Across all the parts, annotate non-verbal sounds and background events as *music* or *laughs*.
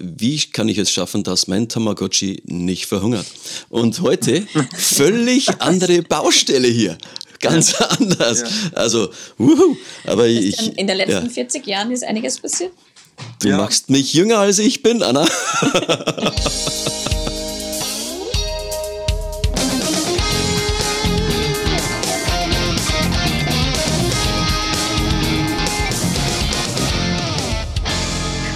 wie kann ich es schaffen, dass mein Tamagotchi nicht verhungert? Und heute *laughs* völlig andere Baustelle hier. Ganz anders. Ja. Also, wuhu. Aber ich. In den letzten ja. 40 Jahren ist einiges passiert. Du ja. machst mich jünger als ich bin, Anna. *laughs*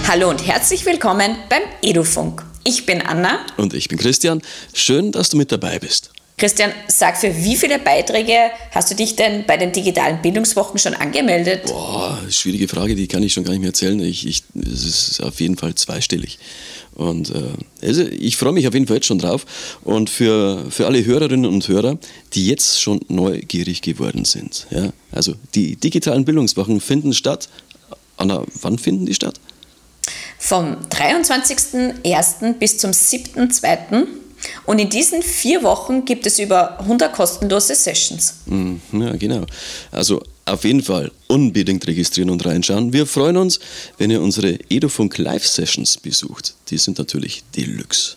Hallo und herzlich willkommen beim Edufunk. Ich bin Anna. Und ich bin Christian. Schön, dass du mit dabei bist. Christian, sag, für wie viele Beiträge hast du dich denn bei den digitalen Bildungswochen schon angemeldet? Boah, schwierige Frage, die kann ich schon gar nicht mehr erzählen. Ich, ich, es ist auf jeden Fall zweistellig. Und äh, also ich freue mich auf jeden Fall jetzt schon drauf. Und für, für alle Hörerinnen und Hörer, die jetzt schon neugierig geworden sind. Ja? Also die digitalen Bildungswochen finden statt. Anna, wann finden die statt? Vom 23.01. bis zum 7.02. Und in diesen vier Wochen gibt es über 100 kostenlose Sessions. Mhm, ja, genau. Also auf jeden Fall unbedingt registrieren und reinschauen. Wir freuen uns, wenn ihr unsere Edofunk Live-Sessions besucht. Die sind natürlich Deluxe.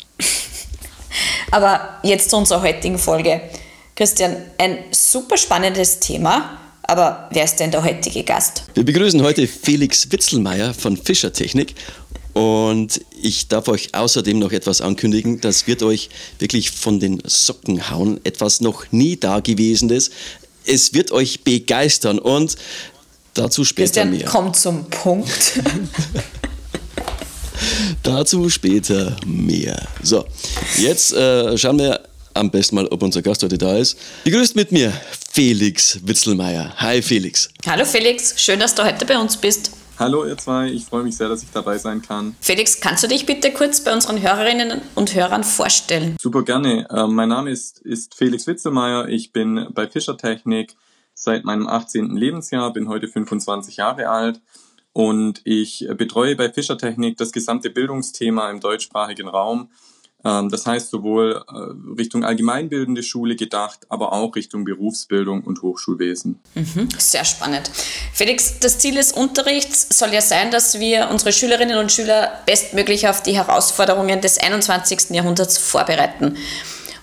Aber jetzt zu unserer heutigen Folge. Christian, ein super spannendes Thema. Aber wer ist denn der heutige Gast? Wir begrüßen heute Felix Witzelmeier von Fischer Technik und ich darf euch außerdem noch etwas ankündigen, das wird euch wirklich von den Socken hauen. Etwas noch nie Dagewesenes. Es wird euch begeistern und dazu später Christian, mehr. kommt zum Punkt. *laughs* dazu später mehr. So, jetzt äh, schauen wir am besten mal, ob unser Gast heute da ist. Begrüßt mit mir Felix Witzelmeier. Hi Felix. Hallo Felix, schön, dass du heute bei uns bist. Hallo ihr zwei, ich freue mich sehr, dass ich dabei sein kann. Felix, kannst du dich bitte kurz bei unseren Hörerinnen und Hörern vorstellen? Super gerne. Äh, mein Name ist, ist Felix Witzelmeier, ich bin bei Fischer Technik seit meinem 18. Lebensjahr, bin heute 25 Jahre alt und ich betreue bei Fischer Technik das gesamte Bildungsthema im deutschsprachigen Raum ähm, das heißt sowohl äh, Richtung allgemeinbildende Schule gedacht, aber auch Richtung Berufsbildung und Hochschulwesen. Mhm, sehr spannend. Felix, das Ziel des Unterrichts soll ja sein, dass wir unsere Schülerinnen und Schüler bestmöglich auf die Herausforderungen des 21. Jahrhunderts vorbereiten.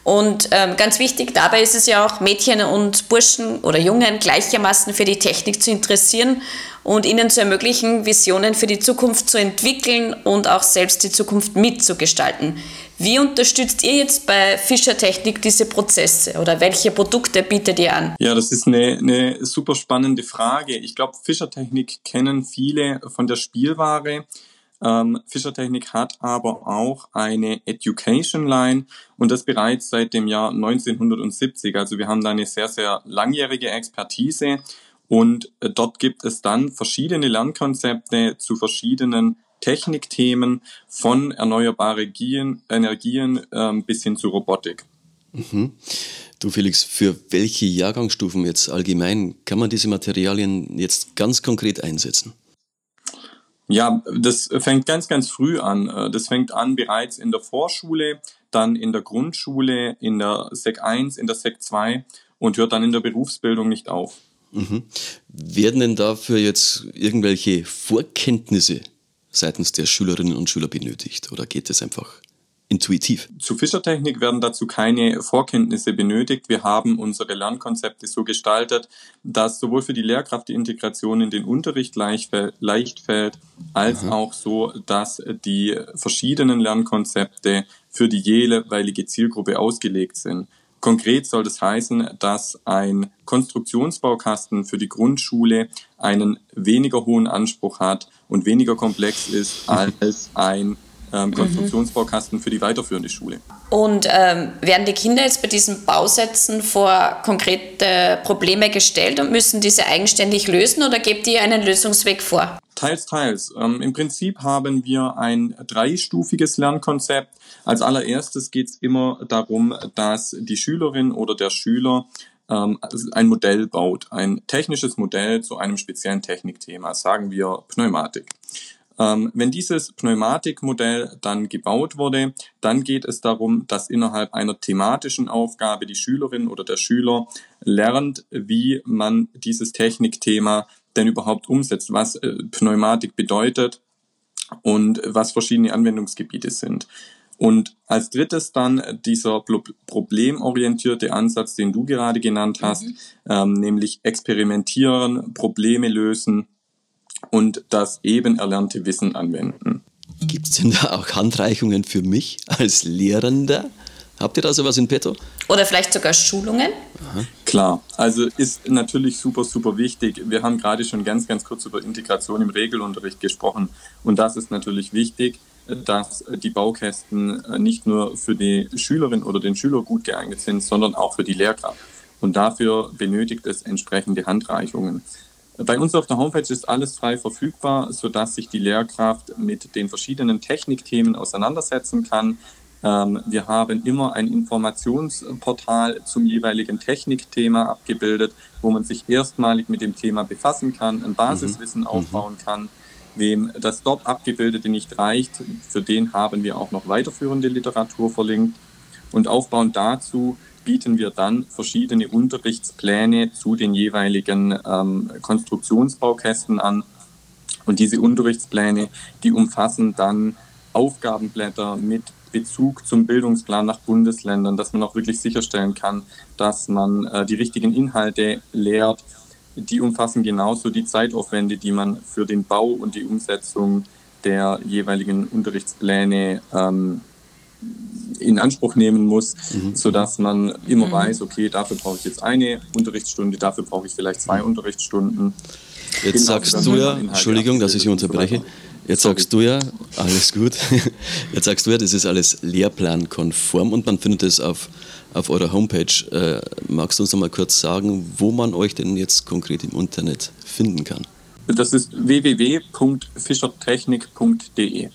Und ähm, ganz wichtig dabei ist es ja auch, Mädchen und Burschen oder Jungen gleichermaßen für die Technik zu interessieren und ihnen zu ermöglichen, Visionen für die Zukunft zu entwickeln und auch selbst die Zukunft mitzugestalten. Wie unterstützt ihr jetzt bei Fischer Technik diese Prozesse oder welche Produkte bietet ihr an? Ja, das ist eine, eine super spannende Frage. Ich glaube, Fischer Technik kennen viele von der Spielware. Ähm, Fischer hat aber auch eine Education Line und das bereits seit dem Jahr 1970. Also wir haben da eine sehr, sehr langjährige Expertise und äh, dort gibt es dann verschiedene Lernkonzepte zu verschiedenen Technikthemen von erneuerbare Energien ähm, bis hin zu Robotik. Mhm. Du Felix, für welche Jahrgangsstufen jetzt allgemein kann man diese Materialien jetzt ganz konkret einsetzen? Ja, das fängt ganz, ganz früh an. Äh, das fängt an bereits in der Vorschule, dann in der Grundschule, in der Sek 1, in der Sek 2 und hört dann in der Berufsbildung nicht auf. Mhm. Werden denn dafür jetzt irgendwelche Vorkenntnisse seitens der Schülerinnen und Schüler benötigt oder geht es einfach intuitiv? Zu Fischertechnik werden dazu keine Vorkenntnisse benötigt. Wir haben unsere Lernkonzepte so gestaltet, dass sowohl für die Lehrkraft die Integration in den Unterricht leicht, leicht fällt, als Aha. auch so, dass die verschiedenen Lernkonzepte für die jeweilige Zielgruppe ausgelegt sind. Konkret soll das heißen, dass ein Konstruktionsbaukasten für die Grundschule einen weniger hohen Anspruch hat und weniger komplex ist *laughs* als ein ähm, mhm. Konstruktionsbaukasten für die weiterführende Schule. Und ähm, werden die Kinder jetzt bei diesen Bausätzen vor konkrete Probleme gestellt und müssen diese eigenständig lösen oder gebt ihr einen Lösungsweg vor? Teils, teils. Ähm, Im Prinzip haben wir ein dreistufiges Lernkonzept. Als allererstes geht es immer darum, dass die Schülerin oder der Schüler ähm, ein Modell baut, ein technisches Modell zu einem speziellen Technikthema, sagen wir Pneumatik. Ähm, wenn dieses Pneumatikmodell dann gebaut wurde, dann geht es darum, dass innerhalb einer thematischen Aufgabe die Schülerin oder der Schüler lernt, wie man dieses Technikthema denn überhaupt umsetzt, was äh, Pneumatik bedeutet, und was verschiedene Anwendungsgebiete sind. Und als drittes dann dieser problemorientierte Ansatz, den du gerade genannt hast, mhm. ähm, nämlich experimentieren, Probleme lösen und das eben erlernte Wissen anwenden. Gibt es denn da auch Handreichungen für mich als Lehrender? Habt ihr da sowas in petto? Oder vielleicht sogar Schulungen? Aha. Klar, also ist natürlich super, super wichtig. Wir haben gerade schon ganz, ganz kurz über Integration im Regelunterricht gesprochen. Und das ist natürlich wichtig, dass die Baukästen nicht nur für die Schülerin oder den Schüler gut geeignet sind, sondern auch für die Lehrkraft. Und dafür benötigt es entsprechende Handreichungen. Bei uns auf der Homepage ist alles frei verfügbar, sodass sich die Lehrkraft mit den verschiedenen Technikthemen auseinandersetzen kann. Ähm, wir haben immer ein Informationsportal zum jeweiligen Technikthema abgebildet, wo man sich erstmalig mit dem Thema befassen kann, ein Basiswissen mhm. aufbauen kann. Wem das dort abgebildete nicht reicht, für den haben wir auch noch weiterführende Literatur verlinkt. Und aufbauend dazu bieten wir dann verschiedene Unterrichtspläne zu den jeweiligen ähm, Konstruktionsbaukästen an. Und diese Unterrichtspläne, die umfassen dann Aufgabenblätter mit Bezug zum Bildungsplan nach Bundesländern, dass man auch wirklich sicherstellen kann, dass man äh, die richtigen Inhalte lehrt. Die umfassen genauso die Zeitaufwände, die man für den Bau und die Umsetzung der jeweiligen Unterrichtspläne ähm, in Anspruch nehmen muss, mhm. sodass man immer mhm. weiß, okay, dafür brauche ich jetzt eine Unterrichtsstunde, dafür brauche ich vielleicht zwei mhm. Unterrichtsstunden. Jetzt genau, sagst du ja, Entschuldigung, dass ich Sie unterbreche, Jetzt sagst du ja, alles gut, *laughs* jetzt sagst du ja, das ist alles lehrplankonform und man findet es auf, auf eurer Homepage. Äh, magst du uns noch mal kurz sagen, wo man euch denn jetzt konkret im Internet finden kann? Das ist www.fischertechnik.de.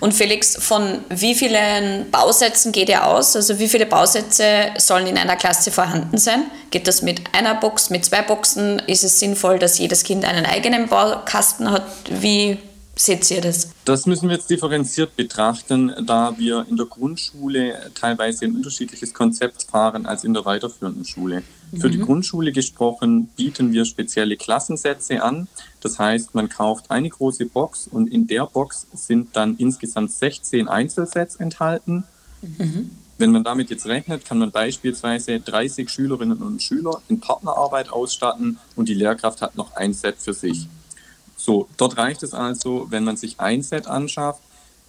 Und Felix, von wie vielen Bausätzen geht ihr aus? Also wie viele Bausätze sollen in einer Klasse vorhanden sein? Geht das mit einer Box, mit zwei Boxen? Ist es sinnvoll, dass jedes Kind einen eigenen Baukasten hat? Wie seht ihr das? Das müssen wir jetzt differenziert betrachten, da wir in der Grundschule teilweise ein unterschiedliches Konzept fahren als in der weiterführenden Schule. Mhm. Für die mhm. Grundschule gesprochen bieten wir spezielle Klassensätze an. Das heißt, man kauft eine große Box und in der Box sind dann insgesamt 16 Einzelsets enthalten. Mhm. Wenn man damit jetzt rechnet, kann man beispielsweise 30 Schülerinnen und Schüler in Partnerarbeit ausstatten und die Lehrkraft hat noch ein Set für sich. So, dort reicht es also, wenn man sich ein Set anschafft.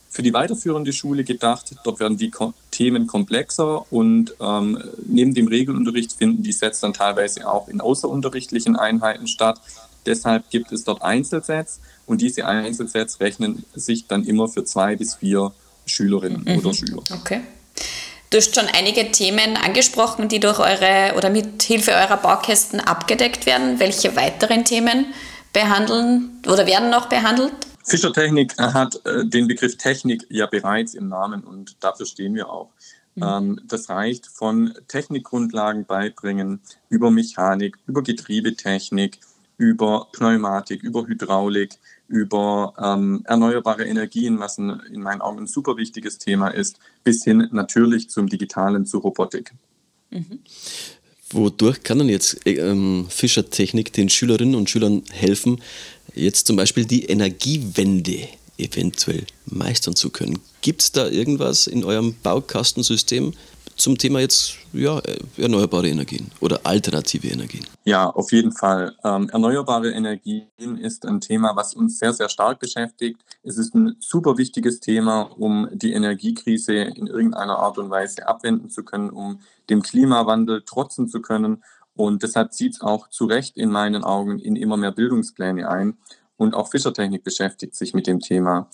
Für die weiterführende Schule gedacht, dort werden die Ko Themen komplexer und ähm, neben dem Regelunterricht finden die Sets dann teilweise auch in außerunterrichtlichen Einheiten statt. Deshalb gibt es dort Einzelsets und diese Einzelsets rechnen sich dann immer für zwei bis vier Schülerinnen mhm. oder Schüler. Okay. Du hast schon einige Themen angesprochen, die durch eure oder mit Hilfe eurer Baukästen abgedeckt werden. Welche weiteren Themen behandeln oder werden noch behandelt? Fischertechnik hat äh, den Begriff Technik ja bereits im Namen und dafür stehen wir auch. Mhm. Ähm, das reicht von Technikgrundlagen beibringen über Mechanik, über Getriebetechnik, über Pneumatik, über Hydraulik, über ähm, erneuerbare Energien, was ein, in meinen Augen ein super wichtiges Thema ist, bis hin natürlich zum Digitalen, zur Robotik. Mhm. Wodurch kann dann jetzt ähm, Fischertechnik den Schülerinnen und Schülern helfen, jetzt zum Beispiel die Energiewende eventuell meistern zu können? Gibt es da irgendwas in eurem Baukastensystem zum Thema jetzt ja, erneuerbare Energien oder alternative Energien? Ja, auf jeden Fall. Ähm, erneuerbare Energien ist ein Thema, was uns sehr, sehr stark beschäftigt. Es ist ein super wichtiges Thema, um die Energiekrise in irgendeiner Art und Weise abwenden zu können, um dem Klimawandel trotzen zu können. Und deshalb zieht es auch zu Recht in meinen Augen in immer mehr Bildungspläne ein. Und auch Fischertechnik beschäftigt sich mit dem Thema.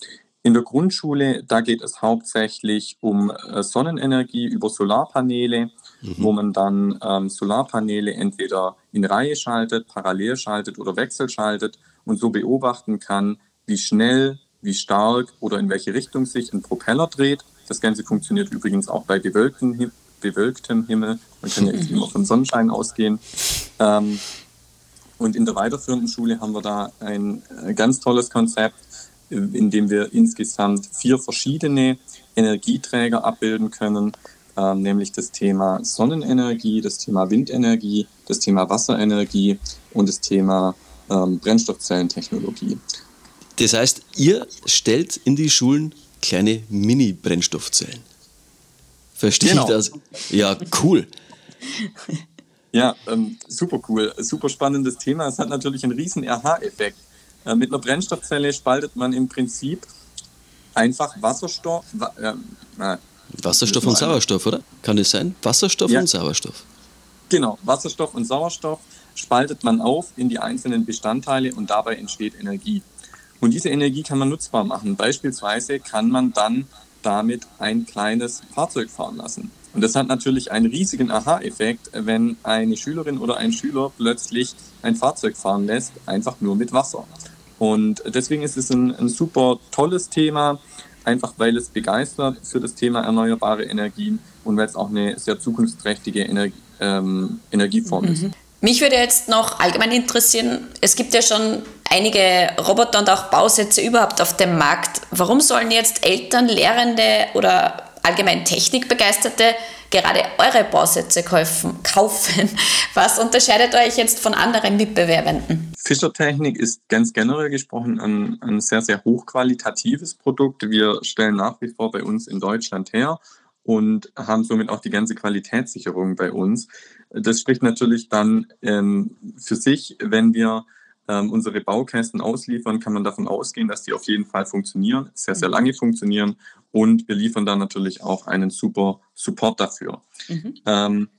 In der Grundschule, da geht es hauptsächlich um äh, Sonnenenergie über Solarpaneele, mhm. wo man dann ähm, Solarpaneele entweder in Reihe schaltet, parallel schaltet oder wechselschaltet und so beobachten kann, wie schnell, wie stark oder in welche Richtung sich ein Propeller dreht. Das Ganze funktioniert übrigens auch bei bewölktem, bewölktem Himmel. Man kann ja jetzt immer von Sonnenschein ausgehen. Ähm, und in der weiterführenden Schule haben wir da ein äh, ganz tolles Konzept, in dem wir insgesamt vier verschiedene Energieträger abbilden können, äh, nämlich das Thema Sonnenenergie, das Thema Windenergie, das Thema Wasserenergie und das Thema ähm, Brennstoffzellentechnologie. Das heißt, ihr stellt in die Schulen kleine Mini-Brennstoffzellen. Verstehe genau. ich das? Ja, cool. Ja, ähm, super cool, super spannendes Thema. Es hat natürlich einen riesen RH-Effekt. Äh, mit einer Brennstoffzelle spaltet man im Prinzip einfach Wasserstoff. Äh, äh, Wasserstoff und Sauerstoff, oder? Kann das sein? Wasserstoff ja. und Sauerstoff. Genau, Wasserstoff und Sauerstoff spaltet man auf in die einzelnen Bestandteile und dabei entsteht Energie. Und diese Energie kann man nutzbar machen. Beispielsweise kann man dann damit ein kleines Fahrzeug fahren lassen. Und das hat natürlich einen riesigen Aha-Effekt, wenn eine Schülerin oder ein Schüler plötzlich ein Fahrzeug fahren lässt, einfach nur mit Wasser. Und deswegen ist es ein, ein super tolles Thema, einfach weil es begeistert für das Thema erneuerbare Energien und weil es auch eine sehr zukunftsträchtige Energie, ähm, Energieform mhm. ist. Mich würde jetzt noch allgemein interessieren, es gibt ja schon einige Roboter und auch Bausätze überhaupt auf dem Markt. Warum sollen jetzt Eltern, Lehrende oder allgemein Technikbegeisterte gerade eure Bausätze kaufen. Was unterscheidet euch jetzt von anderen Mitbewerbenden? Fischer Technik ist ganz generell gesprochen ein, ein sehr, sehr hochqualitatives Produkt. Wir stellen nach wie vor bei uns in Deutschland her und haben somit auch die ganze Qualitätssicherung bei uns. Das spricht natürlich dann ähm, für sich, wenn wir ähm, unsere Baukästen ausliefern, kann man davon ausgehen, dass die auf jeden Fall funktionieren, sehr, sehr lange funktionieren und wir liefern dann natürlich auch einen super Support dafür. Mhm. Ähm,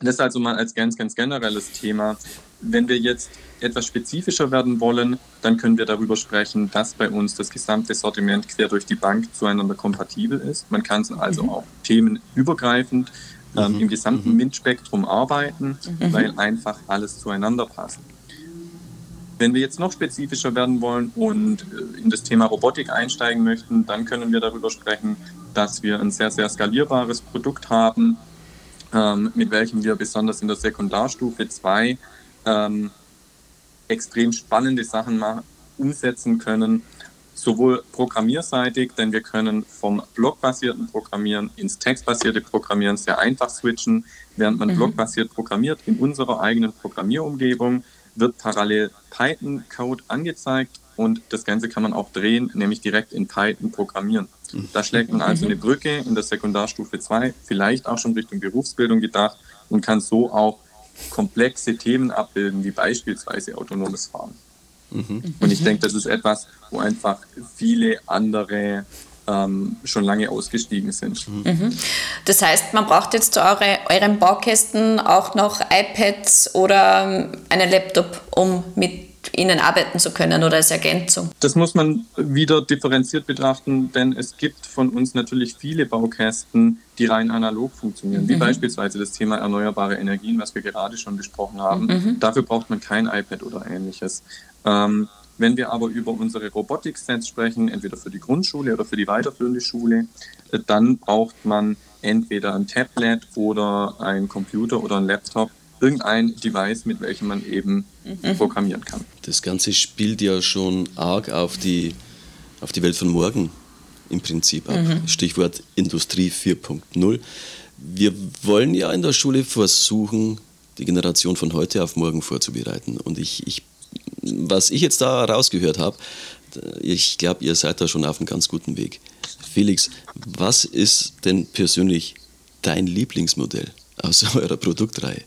das ist also mal als ganz, ganz generelles Thema. Wenn wir jetzt etwas spezifischer werden wollen, dann können wir darüber sprechen, dass bei uns das gesamte Sortiment quer durch die Bank zueinander kompatibel ist. Man kann also mhm. auch themenübergreifend ähm, mhm. im gesamten mhm. MINT-Spektrum arbeiten, mhm. weil einfach alles zueinander passt. Wenn wir jetzt noch spezifischer werden wollen und äh, in das Thema Robotik einsteigen möchten, dann können wir darüber sprechen, dass wir ein sehr, sehr skalierbares Produkt haben, ähm, mit welchem wir besonders in der Sekundarstufe 2 ähm, extrem spannende Sachen umsetzen können, sowohl programmierseitig, denn wir können vom blockbasierten Programmieren ins textbasierte Programmieren sehr einfach switchen, während man mhm. blockbasiert programmiert in unserer eigenen Programmierumgebung wird parallel Python-Code angezeigt und das Ganze kann man auch drehen, nämlich direkt in Python programmieren. Da schlägt man also eine Brücke in der Sekundarstufe 2, vielleicht auch schon Richtung Berufsbildung gedacht und kann so auch komplexe Themen abbilden, wie beispielsweise autonomes Fahren. Mhm. Und ich denke, das ist etwas, wo einfach viele andere ähm, schon lange ausgestiegen sind. Mhm. Das heißt, man braucht jetzt zu eure, euren Baukästen auch noch iPads oder einen Laptop, um mit ihnen arbeiten zu können oder als Ergänzung? Das muss man wieder differenziert betrachten, denn es gibt von uns natürlich viele Baukästen, die rein analog funktionieren, mhm. wie beispielsweise das Thema erneuerbare Energien, was wir gerade schon besprochen haben. Mhm. Dafür braucht man kein iPad oder ähnliches. Ähm, wenn wir aber über unsere Robotik-Sets sprechen, entweder für die Grundschule oder für die weiterführende Schule, äh, dann braucht man entweder ein Tablet oder ein Computer oder ein Laptop, irgendein Device, mit welchem man eben mhm. programmieren kann. Das Ganze spielt ja schon arg auf die, auf die Welt von morgen im Prinzip ab. Mhm. Stichwort Industrie 4.0. Wir wollen ja in der Schule versuchen, die Generation von heute auf morgen vorzubereiten. Und ich, ich was ich jetzt da rausgehört habe, ich glaube, ihr seid da schon auf einem ganz guten Weg. Felix, was ist denn persönlich dein Lieblingsmodell aus *laughs* eurer Produktreihe?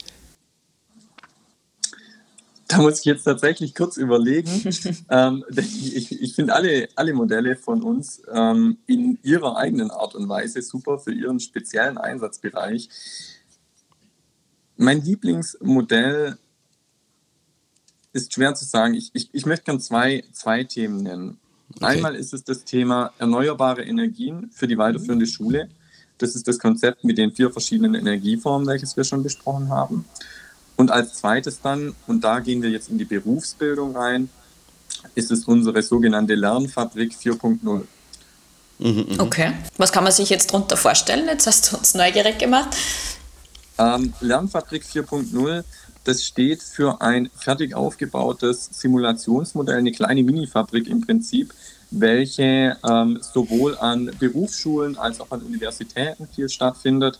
Da muss ich jetzt tatsächlich kurz überlegen. *laughs* ähm, ich, ich finde alle, alle Modelle von uns ähm, in ihrer eigenen Art und Weise super für ihren speziellen Einsatzbereich. Mein Lieblingsmodell ist schwer zu sagen. Ich, ich, ich möchte gerne zwei, zwei Themen nennen. Okay. Einmal ist es das Thema erneuerbare Energien für die weiterführende Schule. Das ist das Konzept mit den vier verschiedenen Energieformen, welches wir schon besprochen haben. Und als zweites dann, und da gehen wir jetzt in die Berufsbildung rein, ist es unsere sogenannte Lernfabrik 4.0. Mhm, mhm, okay. Was kann man sich jetzt darunter vorstellen? Jetzt hast du uns neugierig gemacht. Ähm, Lernfabrik 4.0 das steht für ein fertig aufgebautes Simulationsmodell, eine kleine Minifabrik im Prinzip, welche ähm, sowohl an Berufsschulen als auch an Universitäten viel stattfindet.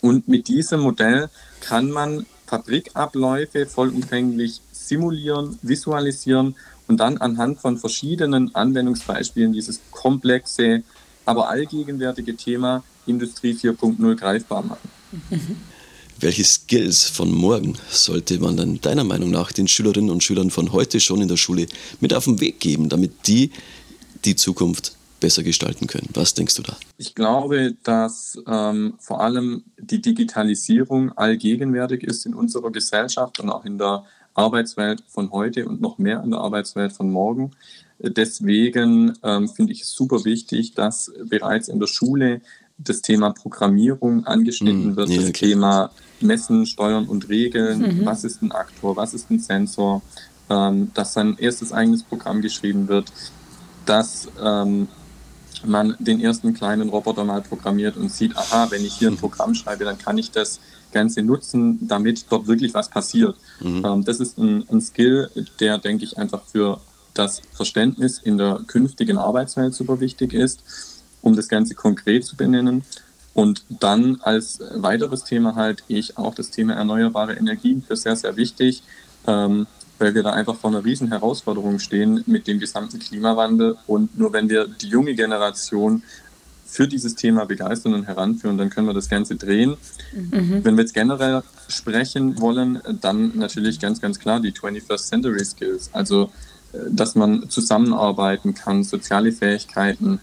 Und mit diesem Modell kann man Fabrikabläufe vollumfänglich simulieren, visualisieren und dann anhand von verschiedenen Anwendungsbeispielen dieses komplexe, aber allgegenwärtige Thema Industrie 4.0 greifbar machen. *laughs* Welche Skills von morgen sollte man dann deiner Meinung nach den Schülerinnen und Schülern von heute schon in der Schule mit auf den Weg geben, damit die die Zukunft besser gestalten können? Was denkst du da? Ich glaube, dass ähm, vor allem die Digitalisierung allgegenwärtig ist in unserer Gesellschaft und auch in der Arbeitswelt von heute und noch mehr in der Arbeitswelt von morgen. Deswegen ähm, finde ich es super wichtig, dass bereits in der Schule das Thema Programmierung angeschnitten mm, wird, ja, das okay. Thema Messen, Steuern und Regeln, mhm. was ist ein Aktor, was ist ein Sensor, ähm, dass ein erstes eigenes Programm geschrieben wird, dass ähm, man den ersten kleinen Roboter mal programmiert und sieht, aha, wenn ich hier ein mhm. Programm schreibe, dann kann ich das Ganze nutzen, damit dort wirklich was passiert. Mhm. Ähm, das ist ein, ein, Skill, der, denke ich, einfach für das Verständnis in der künftigen Arbeitswelt super wichtig ist, um das Ganze konkret zu benennen. Und dann als weiteres Thema halt ich auch das Thema erneuerbare Energien für sehr, sehr wichtig. Ähm, weil wir da einfach vor einer riesen Herausforderung stehen mit dem gesamten Klimawandel. Und nur wenn wir die junge Generation für dieses Thema begeistern und heranführen, dann können wir das Ganze drehen. Mhm. Wenn wir jetzt generell sprechen wollen, dann natürlich ganz, ganz klar die 21st Century Skills. Also, äh, dass man zusammenarbeiten kann, soziale Fähigkeiten, äh,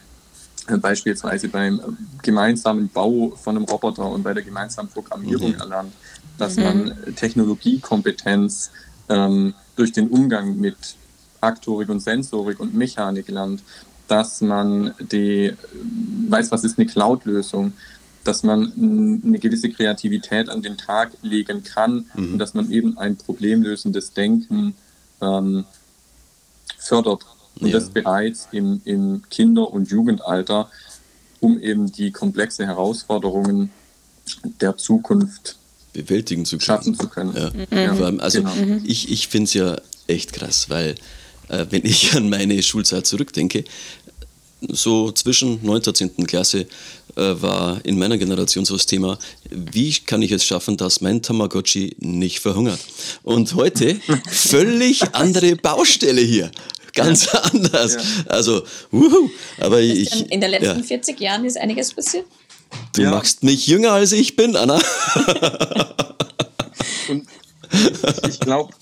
beispielsweise beim gemeinsamen Bau von einem Roboter und bei der gemeinsamen Programmierung mhm. erlernt, dass mhm. man Technologiekompetenz ähm, durch den Umgang mit Aktorik und Sensorik und Mechanik lernt, dass man die, weiß, was ist eine Cloud-Lösung, dass man eine gewisse Kreativität an den Tag legen kann mhm. und dass man eben ein problemlösendes Denken ähm, fördert. Und ja. das bereits im, im Kinder- und Jugendalter, um eben die komplexe Herausforderungen der Zukunft bewältigen zu können. Schaffen zu können. Ja. Mhm. Ja, also genau. Mhm. ich, ich finde es ja echt krass, weil äh, wenn ich *laughs* an meine Schulzeit zurückdenke, so zwischen 9. und 10. Klasse äh, war in meiner Generation so das Thema, wie kann ich es schaffen, dass mein Tamagotchi nicht verhungert? Und heute *laughs* völlig andere Baustelle hier. Ganz ja. anders. Ja. Also, wuhu. aber ich. In den letzten ja. 40 Jahren ist einiges passiert. Du ja. machst mich jünger als ich bin, Anna. *laughs* Und ich glaube,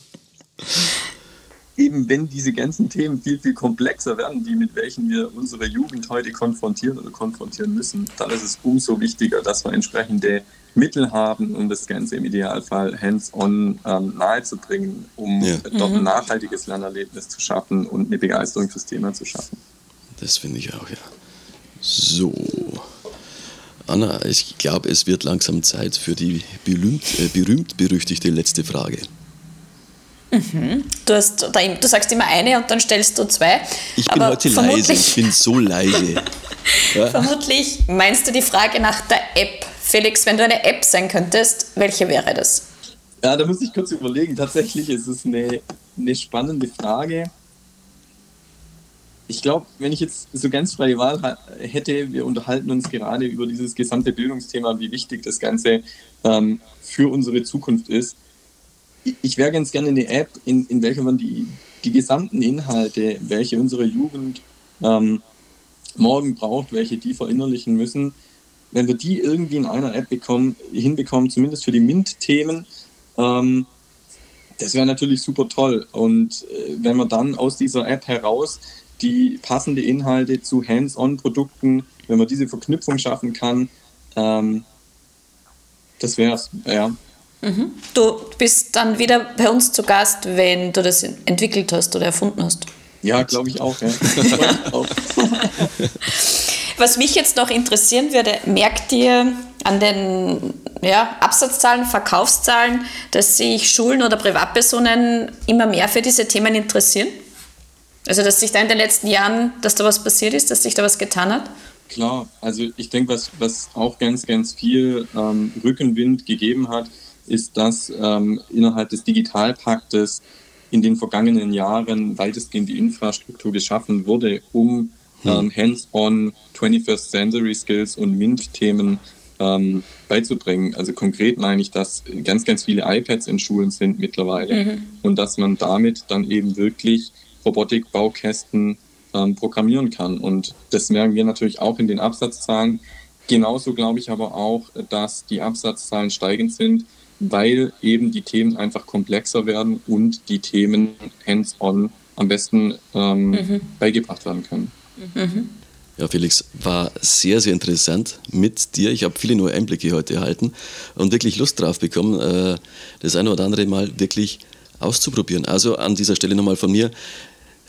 eben wenn diese ganzen Themen viel, viel komplexer werden, die mit welchen wir unsere Jugend heute konfrontieren oder konfrontieren müssen, dann ist es umso wichtiger, dass wir entsprechende Mittel haben, um das Ganze im Idealfall hands-on ähm, nahezubringen, um ja. dort ein mhm. nachhaltiges Lernerlebnis zu schaffen und eine Begeisterung fürs Thema zu schaffen. Das finde ich auch, ja. So. Anna, ich glaube, es wird langsam Zeit für die äh, berühmt-berüchtigte letzte Frage. Mhm. Du, hast, du sagst immer eine und dann stellst du zwei. Ich bin heute leise, ich bin so leise. *laughs* ja? Vermutlich meinst du die Frage nach der App. Felix, wenn du eine App sein könntest, welche wäre das? Ja, da muss ich kurz überlegen. Tatsächlich ist es eine, eine spannende Frage ich glaube, wenn ich jetzt so ganz freie Wahl hätte, wir unterhalten uns gerade über dieses gesamte Bildungsthema, wie wichtig das Ganze ähm, für unsere Zukunft ist. Ich wäre ganz gerne eine App, in, in welcher man die, die gesamten Inhalte, welche unsere Jugend ähm, morgen braucht, welche die verinnerlichen müssen, wenn wir die irgendwie in einer App bekommen, hinbekommen, zumindest für die MINT-Themen, ähm, das wäre natürlich super toll. Und äh, wenn wir dann aus dieser App heraus die passende Inhalte zu Hands-on-Produkten, wenn man diese Verknüpfung schaffen kann, ähm, das wäre es, ja. Mhm. Du bist dann wieder bei uns zu Gast, wenn du das entwickelt hast oder erfunden hast. Ja, glaube ich auch. Ja. *laughs* Was mich jetzt noch interessieren würde, merkt ihr an den ja, Absatzzahlen, Verkaufszahlen, dass sich Schulen oder Privatpersonen immer mehr für diese Themen interessieren? Also, dass sich da in den letzten Jahren, dass da was passiert ist, dass sich da was getan hat? Klar, also ich denke, was, was auch ganz, ganz viel ähm, Rückenwind gegeben hat, ist, dass ähm, innerhalb des Digitalpaktes in den vergangenen Jahren weitestgehend die Infrastruktur geschaffen wurde, um hm. ähm, hands-on 21st Century Skills und MINT-Themen ähm, beizubringen. Also konkret meine ich, dass ganz, ganz viele iPads in Schulen sind mittlerweile mhm. und dass man damit dann eben wirklich Robotikbaukästen ähm, programmieren kann. Und das merken wir natürlich auch in den Absatzzahlen. Genauso glaube ich aber auch, dass die Absatzzahlen steigend sind, weil eben die Themen einfach komplexer werden und die Themen hands-on am besten ähm, mhm. beigebracht werden können. Mhm. Ja, Felix, war sehr, sehr interessant mit dir. Ich habe viele neue Einblicke heute erhalten und wirklich Lust drauf bekommen, äh, das eine oder andere Mal wirklich auszuprobieren. Also an dieser Stelle nochmal von mir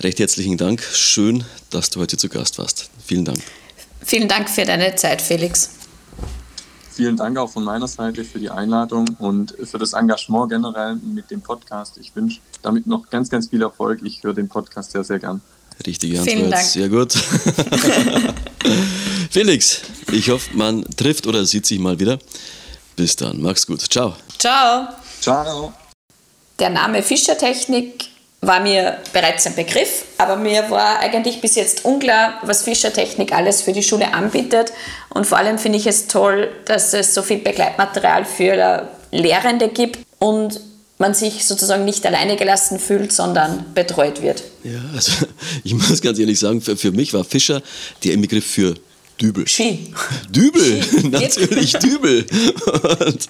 recht herzlichen Dank. Schön, dass du heute zu Gast warst. Vielen Dank. Vielen Dank für deine Zeit, Felix. Vielen Dank auch von meiner Seite für die Einladung und für das Engagement generell mit dem Podcast. Ich wünsche damit noch ganz, ganz viel Erfolg. Ich höre den Podcast sehr, sehr gern. Richtige Antwort, sehr gut. *laughs* Felix, ich hoffe, man trifft oder sieht sich mal wieder. Bis dann, mach's gut. Ciao. Ciao. Ciao. Der Name Fischertechnik war mir bereits ein Begriff, aber mir war eigentlich bis jetzt unklar, was Fischertechnik alles für die Schule anbietet. Und vor allem finde ich es toll, dass es so viel Begleitmaterial für Lehrende gibt und man sich sozusagen nicht alleine gelassen fühlt, sondern betreut wird. Ja, also *laughs* ich muss ganz ehrlich sagen, für, für mich war Fischer der Inbegriff für Dübel. Ski. *laughs* Dübel, Ski. *laughs* natürlich Dübel. Und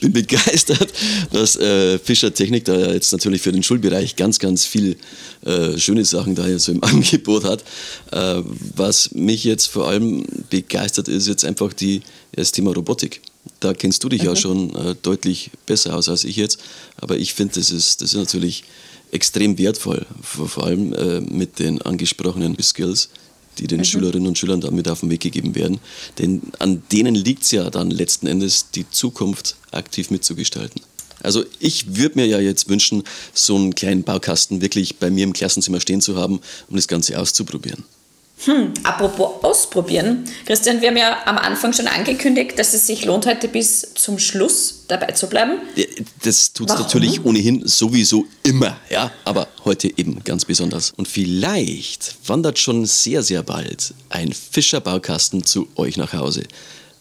bin begeistert, dass äh, Fischer Technik da jetzt natürlich für den Schulbereich ganz, ganz viel äh, schöne Sachen da jetzt so im *laughs* Angebot hat. Äh, was mich jetzt vor allem begeistert, ist jetzt einfach die, das Thema Robotik. Da kennst du dich mhm. ja schon äh, deutlich besser aus als ich jetzt. Aber ich finde, das ist, das ist natürlich extrem wertvoll, vor, vor allem äh, mit den angesprochenen Skills die den mhm. Schülerinnen und Schülern damit auf den Weg gegeben werden. Denn an denen liegt es ja dann letzten Endes, die Zukunft aktiv mitzugestalten. Also ich würde mir ja jetzt wünschen, so einen kleinen Baukasten wirklich bei mir im Klassenzimmer stehen zu haben, um das Ganze auszuprobieren. Hm, apropos ausprobieren. Christian, wir haben ja am Anfang schon angekündigt, dass es sich lohnt, heute bis zum Schluss dabei zu bleiben. Das tut es natürlich ohnehin sowieso immer, ja, aber heute eben ganz besonders. Und vielleicht wandert schon sehr, sehr bald ein Fischerbaukasten zu euch nach Hause.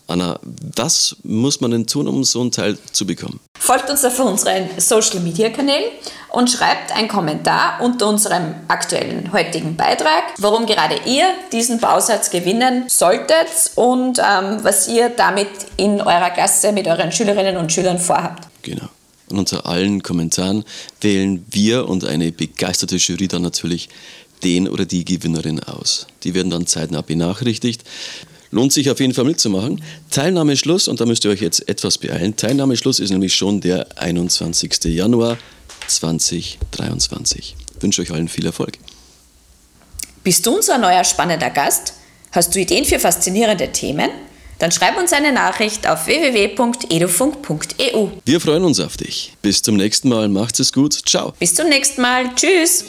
Anna, was muss man denn tun, um so ein Teil zu bekommen? Folgt uns auf unseren Social Media Kanälen und schreibt einen Kommentar unter unserem aktuellen heutigen Beitrag, warum gerade ihr diesen Bausatz gewinnen solltet und ähm, was ihr damit in eurer Klasse mit euren Schülerinnen und Schülern vorhabt. Genau. Und unter allen Kommentaren wählen wir und eine begeisterte Jury dann natürlich den oder die Gewinnerin aus. Die werden dann zeitnah benachrichtigt. Lohnt sich auf jeden Fall mitzumachen. Teilnahmeschluss, und da müsst ihr euch jetzt etwas beeilen, Teilnahmeschluss ist nämlich schon der 21. Januar 2023. Ich wünsche euch allen viel Erfolg. Bist du unser neuer spannender Gast? Hast du Ideen für faszinierende Themen? Dann schreib uns eine Nachricht auf www.edufunk.eu. Wir freuen uns auf dich. Bis zum nächsten Mal. Macht's es gut. Ciao. Bis zum nächsten Mal. Tschüss.